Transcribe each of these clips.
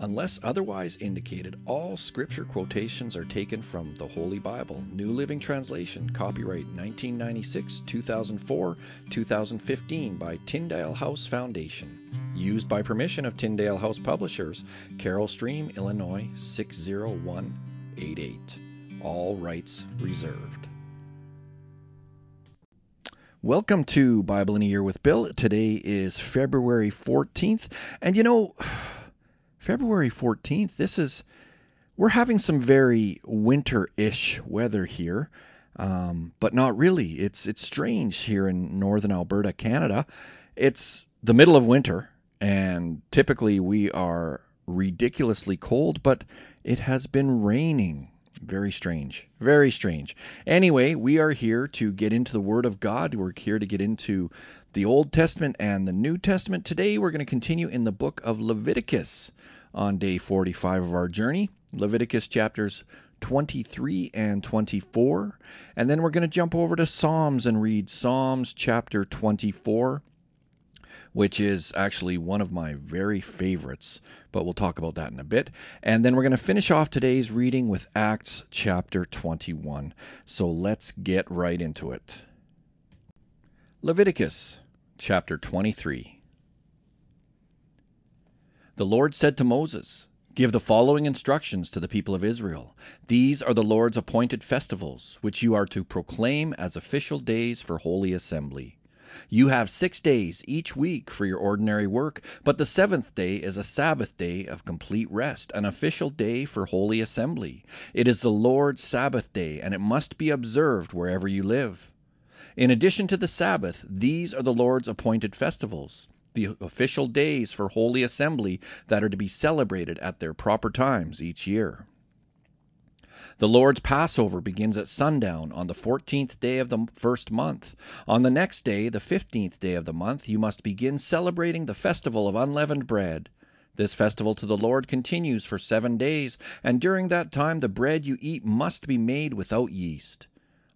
Unless otherwise indicated, all scripture quotations are taken from the Holy Bible, New Living Translation, copyright 1996, 2004, 2015 by Tyndale House Foundation. Used by permission of Tyndale House Publishers, Carol Stream, Illinois 60188. All rights reserved. Welcome to Bible in a Year with Bill. Today is February 14th, and you know, February 14th, this is, we're having some very winter ish weather here, um, but not really. It's, it's strange here in northern Alberta, Canada. It's the middle of winter, and typically we are ridiculously cold, but it has been raining. Very strange. Very strange. Anyway, we are here to get into the Word of God. We're here to get into the Old Testament and the New Testament. Today, we're going to continue in the book of Leviticus on day 45 of our journey, Leviticus chapters 23 and 24. And then we're going to jump over to Psalms and read Psalms chapter 24, which is actually one of my very favorites, but we'll talk about that in a bit. And then we're going to finish off today's reading with Acts chapter 21. So let's get right into it. Leviticus chapter 23. The Lord said to Moses, Give the following instructions to the people of Israel. These are the Lord's appointed festivals, which you are to proclaim as official days for holy assembly. You have six days each week for your ordinary work, but the seventh day is a Sabbath day of complete rest, an official day for holy assembly. It is the Lord's Sabbath day, and it must be observed wherever you live. In addition to the Sabbath, these are the Lord's appointed festivals the official days for Holy Assembly that are to be celebrated at their proper times each year. The Lord's Passover begins at sundown on the fourteenth day of the first month. On the next day, the fifteenth day of the month, you must begin celebrating the festival of unleavened bread. This festival to the Lord continues for seven days, and during that time the bread you eat must be made without yeast.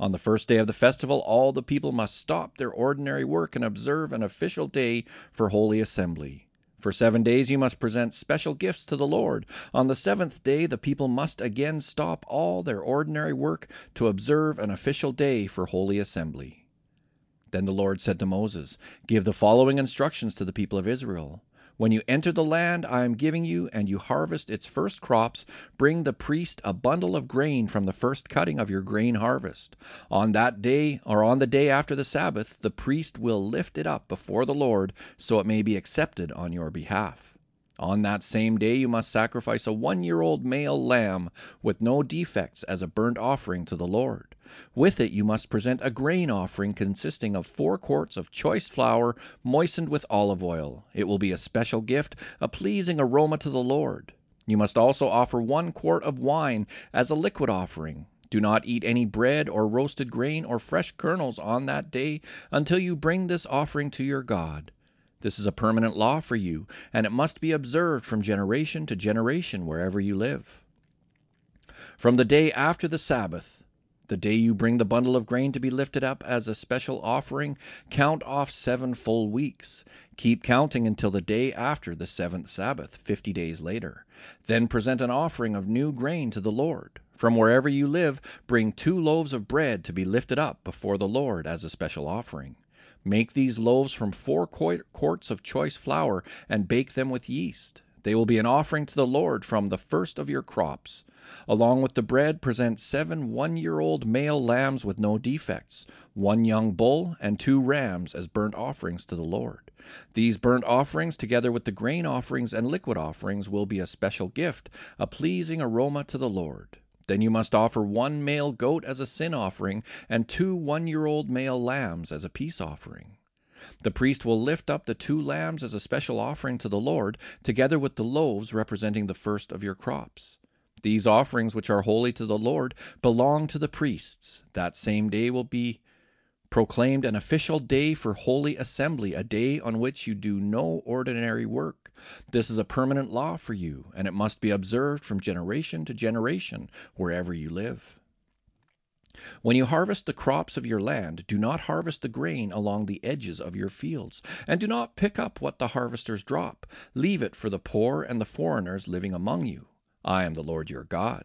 On the first day of the festival, all the people must stop their ordinary work and observe an official day for holy assembly. For seven days you must present special gifts to the Lord. On the seventh day, the people must again stop all their ordinary work to observe an official day for holy assembly. Then the Lord said to Moses, Give the following instructions to the people of Israel. When you enter the land I am giving you, and you harvest its first crops, bring the priest a bundle of grain from the first cutting of your grain harvest. On that day, or on the day after the Sabbath, the priest will lift it up before the Lord, so it may be accepted on your behalf. On that same day you must sacrifice a one year old male lamb with no defects as a burnt offering to the Lord. With it you must present a grain offering consisting of four quarts of choice flour moistened with olive oil. It will be a special gift, a pleasing aroma to the Lord. You must also offer one quart of wine as a liquid offering. Do not eat any bread or roasted grain or fresh kernels on that day until you bring this offering to your God. This is a permanent law for you, and it must be observed from generation to generation wherever you live. From the day after the Sabbath, the day you bring the bundle of grain to be lifted up as a special offering, count off seven full weeks. Keep counting until the day after the seventh Sabbath, fifty days later. Then present an offering of new grain to the Lord. From wherever you live, bring two loaves of bread to be lifted up before the Lord as a special offering. Make these loaves from four quarts of choice flour and bake them with yeast. They will be an offering to the Lord from the first of your crops. Along with the bread, present seven one year old male lambs with no defects, one young bull, and two rams as burnt offerings to the Lord. These burnt offerings, together with the grain offerings and liquid offerings, will be a special gift, a pleasing aroma to the Lord. Then you must offer one male goat as a sin offering, and two one year old male lambs as a peace offering. The priest will lift up the two lambs as a special offering to the Lord, together with the loaves representing the first of your crops. These offerings, which are holy to the Lord, belong to the priests. That same day will be proclaimed an official day for holy assembly, a day on which you do no ordinary work. This is a permanent law for you, and it must be observed from generation to generation wherever you live. When you harvest the crops of your land, do not harvest the grain along the edges of your fields, and do not pick up what the harvesters drop. Leave it for the poor and the foreigners living among you. I am the Lord your God.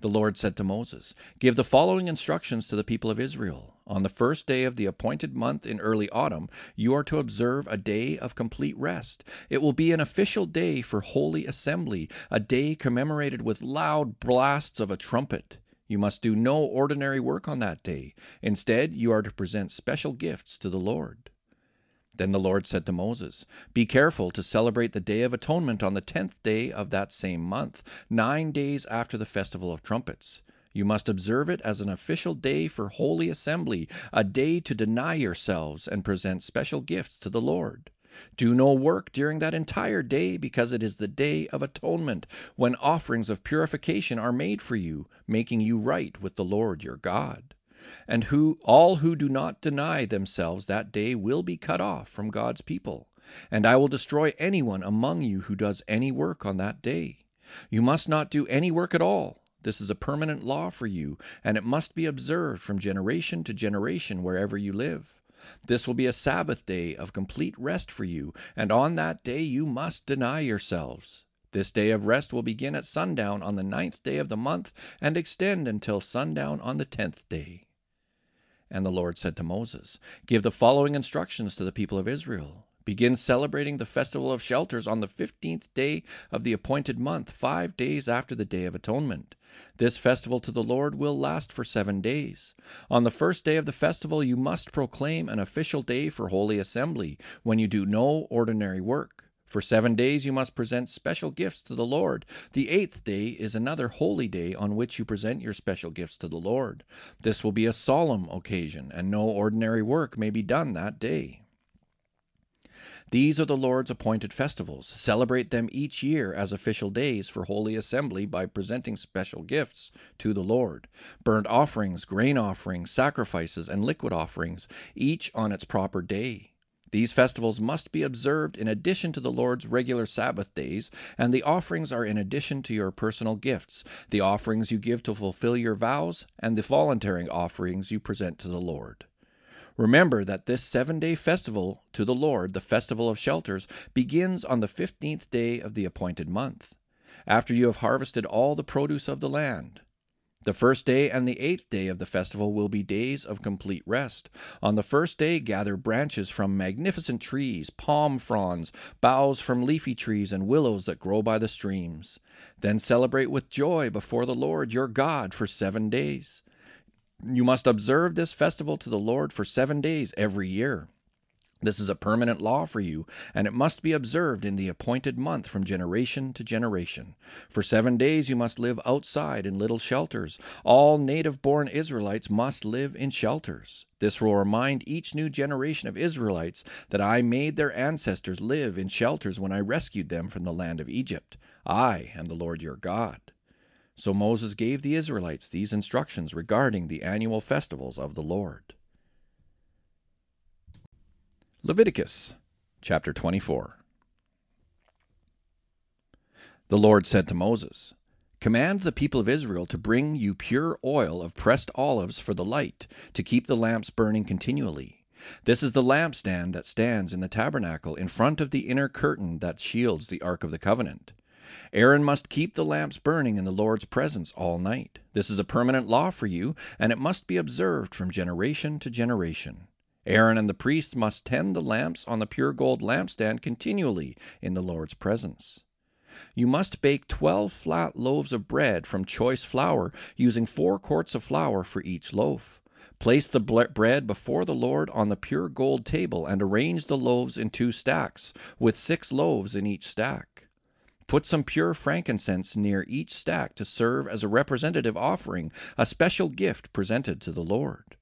The Lord said to Moses, Give the following instructions to the people of Israel. On the first day of the appointed month in early autumn, you are to observe a day of complete rest. It will be an official day for holy assembly, a day commemorated with loud blasts of a trumpet. You must do no ordinary work on that day. Instead, you are to present special gifts to the Lord. Then the Lord said to Moses, Be careful to celebrate the Day of Atonement on the tenth day of that same month, nine days after the Festival of Trumpets. You must observe it as an official day for holy assembly, a day to deny yourselves and present special gifts to the Lord. Do no work during that entire day, because it is the day of atonement, when offerings of purification are made for you, making you right with the Lord your God and who all who do not deny themselves that day will be cut off from God's people. And I will destroy anyone among you who does any work on that day. You must not do any work at all. This is a permanent law for you, and it must be observed from generation to generation wherever you live. This will be a Sabbath day of complete rest for you, and on that day you must deny yourselves. This day of rest will begin at sundown on the ninth day of the month and extend until sundown on the tenth day. And the Lord said to Moses, Give the following instructions to the people of Israel. Begin celebrating the festival of shelters on the fifteenth day of the appointed month, five days after the Day of Atonement. This festival to the Lord will last for seven days. On the first day of the festival, you must proclaim an official day for holy assembly, when you do no ordinary work. For seven days you must present special gifts to the Lord. The eighth day is another holy day on which you present your special gifts to the Lord. This will be a solemn occasion, and no ordinary work may be done that day. These are the Lord's appointed festivals. Celebrate them each year as official days for holy assembly by presenting special gifts to the Lord burnt offerings, grain offerings, sacrifices, and liquid offerings, each on its proper day. These festivals must be observed in addition to the Lord's regular Sabbath days, and the offerings are in addition to your personal gifts, the offerings you give to fulfill your vows, and the voluntary offerings you present to the Lord. Remember that this seven day festival to the Lord, the festival of shelters, begins on the fifteenth day of the appointed month, after you have harvested all the produce of the land. The first day and the eighth day of the festival will be days of complete rest. On the first day, gather branches from magnificent trees, palm fronds, boughs from leafy trees, and willows that grow by the streams. Then celebrate with joy before the Lord your God for seven days. You must observe this festival to the Lord for seven days every year. This is a permanent law for you, and it must be observed in the appointed month from generation to generation. For seven days you must live outside in little shelters. All native born Israelites must live in shelters. This will remind each new generation of Israelites that I made their ancestors live in shelters when I rescued them from the land of Egypt. I am the Lord your God. So Moses gave the Israelites these instructions regarding the annual festivals of the Lord. Leviticus chapter 24. The Lord said to Moses, Command the people of Israel to bring you pure oil of pressed olives for the light, to keep the lamps burning continually. This is the lampstand that stands in the tabernacle in front of the inner curtain that shields the Ark of the Covenant. Aaron must keep the lamps burning in the Lord's presence all night. This is a permanent law for you, and it must be observed from generation to generation. Aaron and the priests must tend the lamps on the pure gold lampstand continually in the Lord's presence. You must bake twelve flat loaves of bread from choice flour, using four quarts of flour for each loaf. Place the bread before the Lord on the pure gold table and arrange the loaves in two stacks, with six loaves in each stack. Put some pure frankincense near each stack to serve as a representative offering, a special gift presented to the Lord.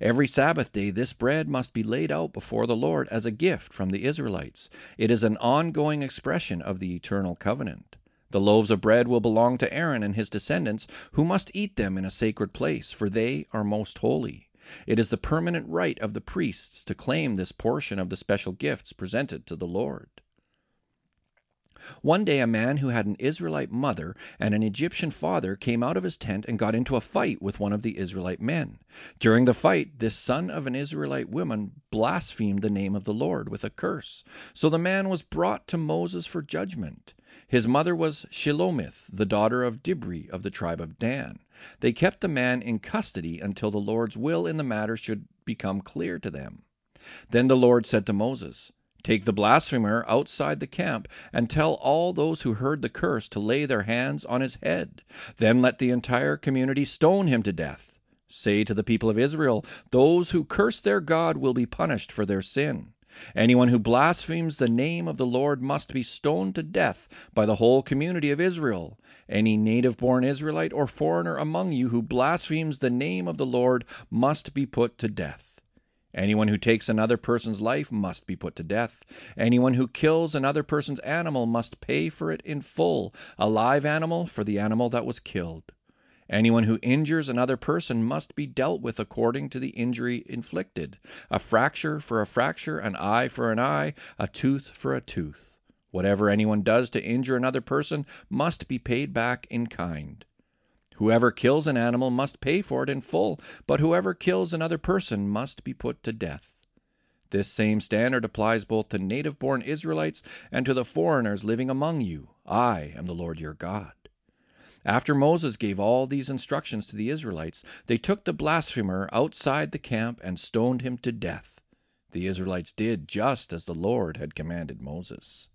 Every Sabbath day, this bread must be laid out before the Lord as a gift from the Israelites. It is an ongoing expression of the eternal covenant. The loaves of bread will belong to Aaron and his descendants, who must eat them in a sacred place, for they are most holy. It is the permanent right of the priests to claim this portion of the special gifts presented to the Lord. One day, a man who had an Israelite mother and an Egyptian father came out of his tent and got into a fight with one of the Israelite men. During the fight, this son of an Israelite woman blasphemed the name of the Lord with a curse. So the man was brought to Moses for judgment. His mother was Shelomith, the daughter of Dibri of the tribe of Dan. They kept the man in custody until the Lord's will in the matter should become clear to them. Then the Lord said to Moses, Take the blasphemer outside the camp, and tell all those who heard the curse to lay their hands on his head. Then let the entire community stone him to death. Say to the people of Israel, Those who curse their God will be punished for their sin. Anyone who blasphemes the name of the Lord must be stoned to death by the whole community of Israel. Any native born Israelite or foreigner among you who blasphemes the name of the Lord must be put to death. Anyone who takes another person's life must be put to death. Anyone who kills another person's animal must pay for it in full, a live animal for the animal that was killed. Anyone who injures another person must be dealt with according to the injury inflicted a fracture for a fracture, an eye for an eye, a tooth for a tooth. Whatever anyone does to injure another person must be paid back in kind. Whoever kills an animal must pay for it in full, but whoever kills another person must be put to death. This same standard applies both to native born Israelites and to the foreigners living among you. I am the Lord your God. After Moses gave all these instructions to the Israelites, they took the blasphemer outside the camp and stoned him to death. The Israelites did just as the Lord had commanded Moses.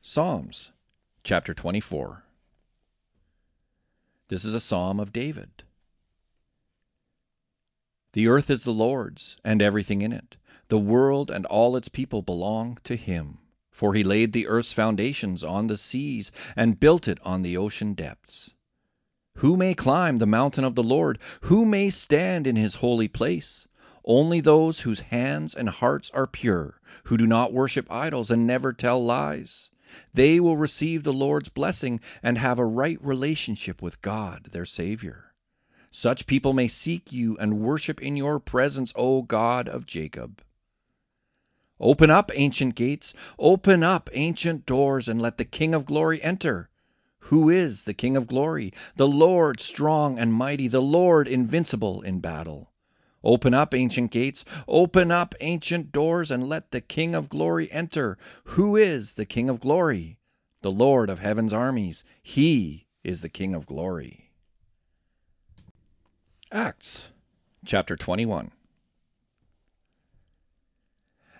Psalms chapter 24 this is a psalm of David. The earth is the Lord's, and everything in it. The world and all its people belong to him. For he laid the earth's foundations on the seas, and built it on the ocean depths. Who may climb the mountain of the Lord? Who may stand in his holy place? Only those whose hands and hearts are pure, who do not worship idols and never tell lies. They will receive the Lord's blessing and have a right relationship with God, their Savior. Such people may seek you and worship in your presence, O God of Jacob. Open up, ancient gates, open up, ancient doors, and let the King of glory enter. Who is the King of glory? The Lord strong and mighty, the Lord invincible in battle. Open up, ancient gates, open up, ancient doors, and let the King of glory enter. Who is the King of glory? The Lord of heaven's armies. He is the King of glory. Acts chapter 21.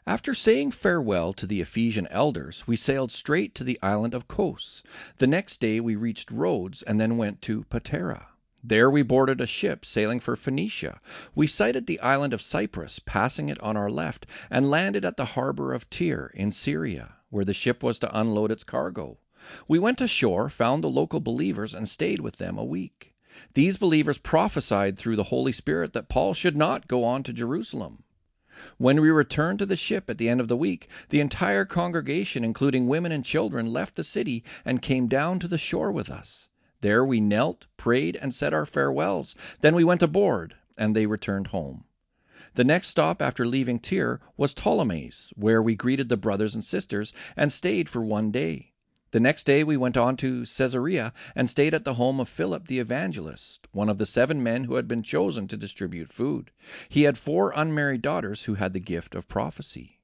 After saying farewell to the Ephesian elders, we sailed straight to the island of Kos. The next day we reached Rhodes and then went to Patara. There we boarded a ship sailing for Phoenicia. We sighted the island of Cyprus, passing it on our left, and landed at the harbor of Tyre in Syria, where the ship was to unload its cargo. We went ashore, found the local believers, and stayed with them a week. These believers prophesied through the Holy Spirit that Paul should not go on to Jerusalem. When we returned to the ship at the end of the week, the entire congregation, including women and children, left the city and came down to the shore with us. There we knelt, prayed, and said our farewells. Then we went aboard, and they returned home. The next stop after leaving Tyre was Ptolemais, where we greeted the brothers and sisters and stayed for one day. The next day we went on to Caesarea and stayed at the home of Philip the evangelist, one of the seven men who had been chosen to distribute food. He had four unmarried daughters who had the gift of prophecy.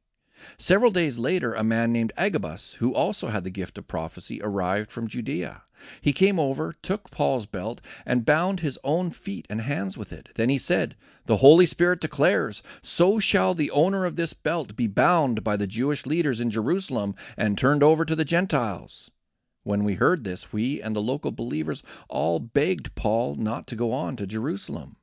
Several days later, a man named Agabus, who also had the gift of prophecy, arrived from Judea. He came over, took Paul's belt, and bound his own feet and hands with it. Then he said, The Holy Spirit declares, So shall the owner of this belt be bound by the Jewish leaders in Jerusalem and turned over to the Gentiles. When we heard this, we and the local believers all begged Paul not to go on to Jerusalem.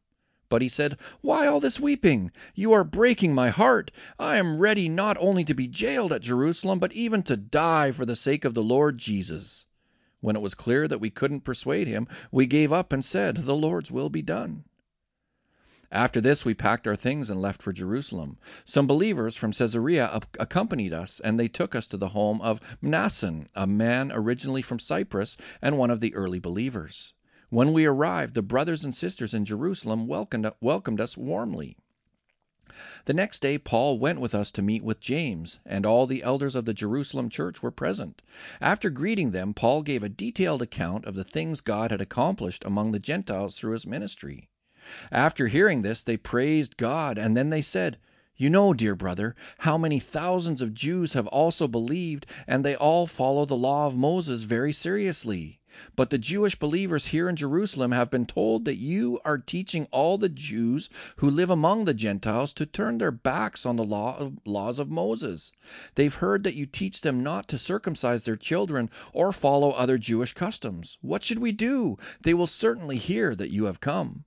But he said, Why all this weeping? You are breaking my heart. I am ready not only to be jailed at Jerusalem, but even to die for the sake of the Lord Jesus. When it was clear that we couldn't persuade him, we gave up and said, The Lord's will be done. After this, we packed our things and left for Jerusalem. Some believers from Caesarea accompanied us, and they took us to the home of Mnason, a man originally from Cyprus and one of the early believers. When we arrived, the brothers and sisters in Jerusalem welcomed, welcomed us warmly. The next day, Paul went with us to meet with James, and all the elders of the Jerusalem church were present. After greeting them, Paul gave a detailed account of the things God had accomplished among the Gentiles through his ministry. After hearing this, they praised God, and then they said, you know, dear brother, how many thousands of Jews have also believed, and they all follow the law of Moses very seriously. But the Jewish believers here in Jerusalem have been told that you are teaching all the Jews who live among the Gentiles to turn their backs on the law of, laws of Moses. They've heard that you teach them not to circumcise their children or follow other Jewish customs. What should we do? They will certainly hear that you have come.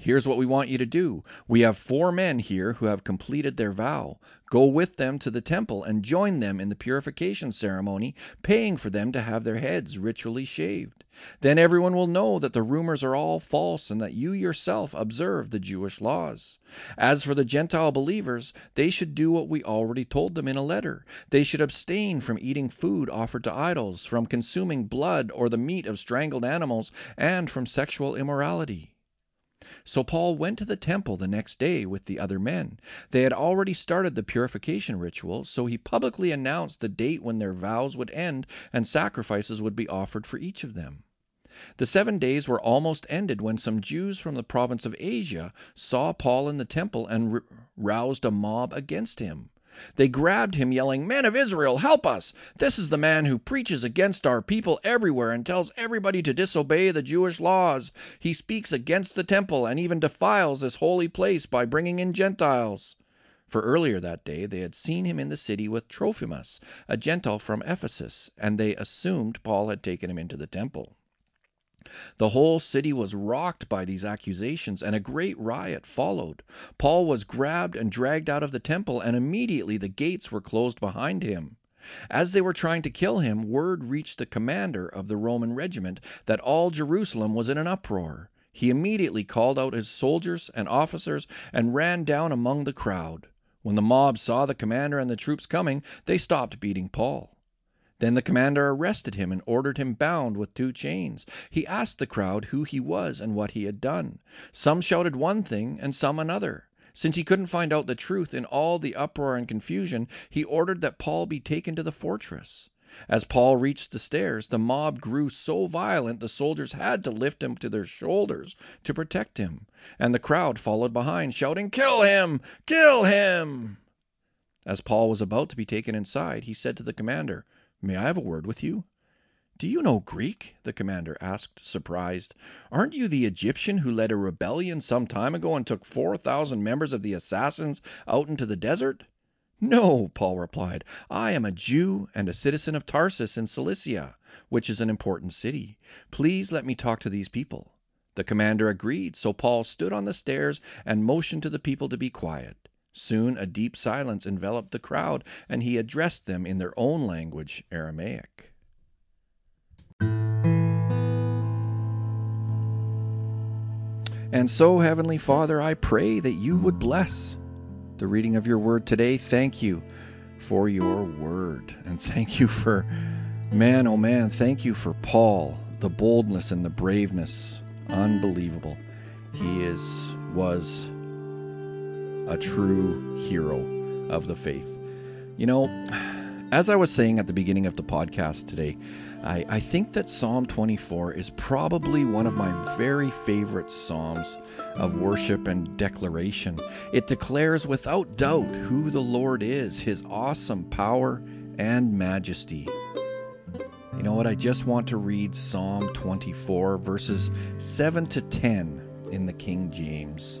Here's what we want you to do. We have four men here who have completed their vow. Go with them to the temple and join them in the purification ceremony, paying for them to have their heads ritually shaved. Then everyone will know that the rumors are all false and that you yourself observe the Jewish laws. As for the Gentile believers, they should do what we already told them in a letter. They should abstain from eating food offered to idols, from consuming blood or the meat of strangled animals, and from sexual immorality. So Paul went to the temple the next day with the other men. They had already started the purification ritual, so he publicly announced the date when their vows would end and sacrifices would be offered for each of them. The seven days were almost ended when some Jews from the province of Asia saw Paul in the temple and roused a mob against him. They grabbed him, yelling, Men of Israel, help us! This is the man who preaches against our people everywhere and tells everybody to disobey the Jewish laws. He speaks against the temple and even defiles this holy place by bringing in Gentiles. For earlier that day they had seen him in the city with Trophimus, a Gentile from Ephesus, and they assumed Paul had taken him into the temple. The whole city was rocked by these accusations, and a great riot followed. Paul was grabbed and dragged out of the temple, and immediately the gates were closed behind him. As they were trying to kill him, word reached the commander of the Roman regiment that all Jerusalem was in an uproar. He immediately called out his soldiers and officers and ran down among the crowd. When the mob saw the commander and the troops coming, they stopped beating Paul. Then the commander arrested him and ordered him bound with two chains. He asked the crowd who he was and what he had done. Some shouted one thing and some another. Since he couldn't find out the truth in all the uproar and confusion, he ordered that Paul be taken to the fortress. As Paul reached the stairs, the mob grew so violent the soldiers had to lift him to their shoulders to protect him, and the crowd followed behind, shouting, Kill him! Kill him! As Paul was about to be taken inside, he said to the commander, May I have a word with you? Do you know Greek? the commander asked, surprised. Aren't you the Egyptian who led a rebellion some time ago and took 4,000 members of the assassins out into the desert? No, Paul replied. I am a Jew and a citizen of Tarsus in Cilicia, which is an important city. Please let me talk to these people. The commander agreed, so Paul stood on the stairs and motioned to the people to be quiet. Soon a deep silence enveloped the crowd, and he addressed them in their own language, Aramaic. And so, Heavenly Father, I pray that you would bless the reading of your word today. Thank you for your word. And thank you for, man, oh man, thank you for Paul, the boldness and the braveness. Unbelievable. He is, was, a true hero of the faith. You know, as I was saying at the beginning of the podcast today, I, I, think that Psalm 24 is probably one of my very favorite Psalms of worship and declaration. It declares without doubt who the Lord is, his awesome power and majesty. You know what? I just want to read Psalm 24, verses 7 to 10 in the King James.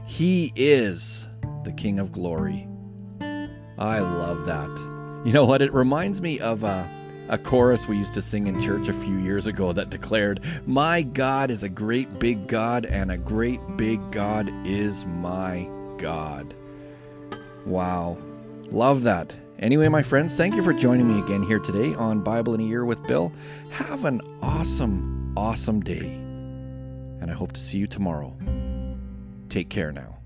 He is the King of Glory. I love that. You know what? It reminds me of a, a chorus we used to sing in church a few years ago that declared, My God is a great big God, and a great big God is my God. Wow. Love that. Anyway, my friends, thank you for joining me again here today on Bible in a Year with Bill. Have an awesome, awesome day. And I hope to see you tomorrow. Take care now.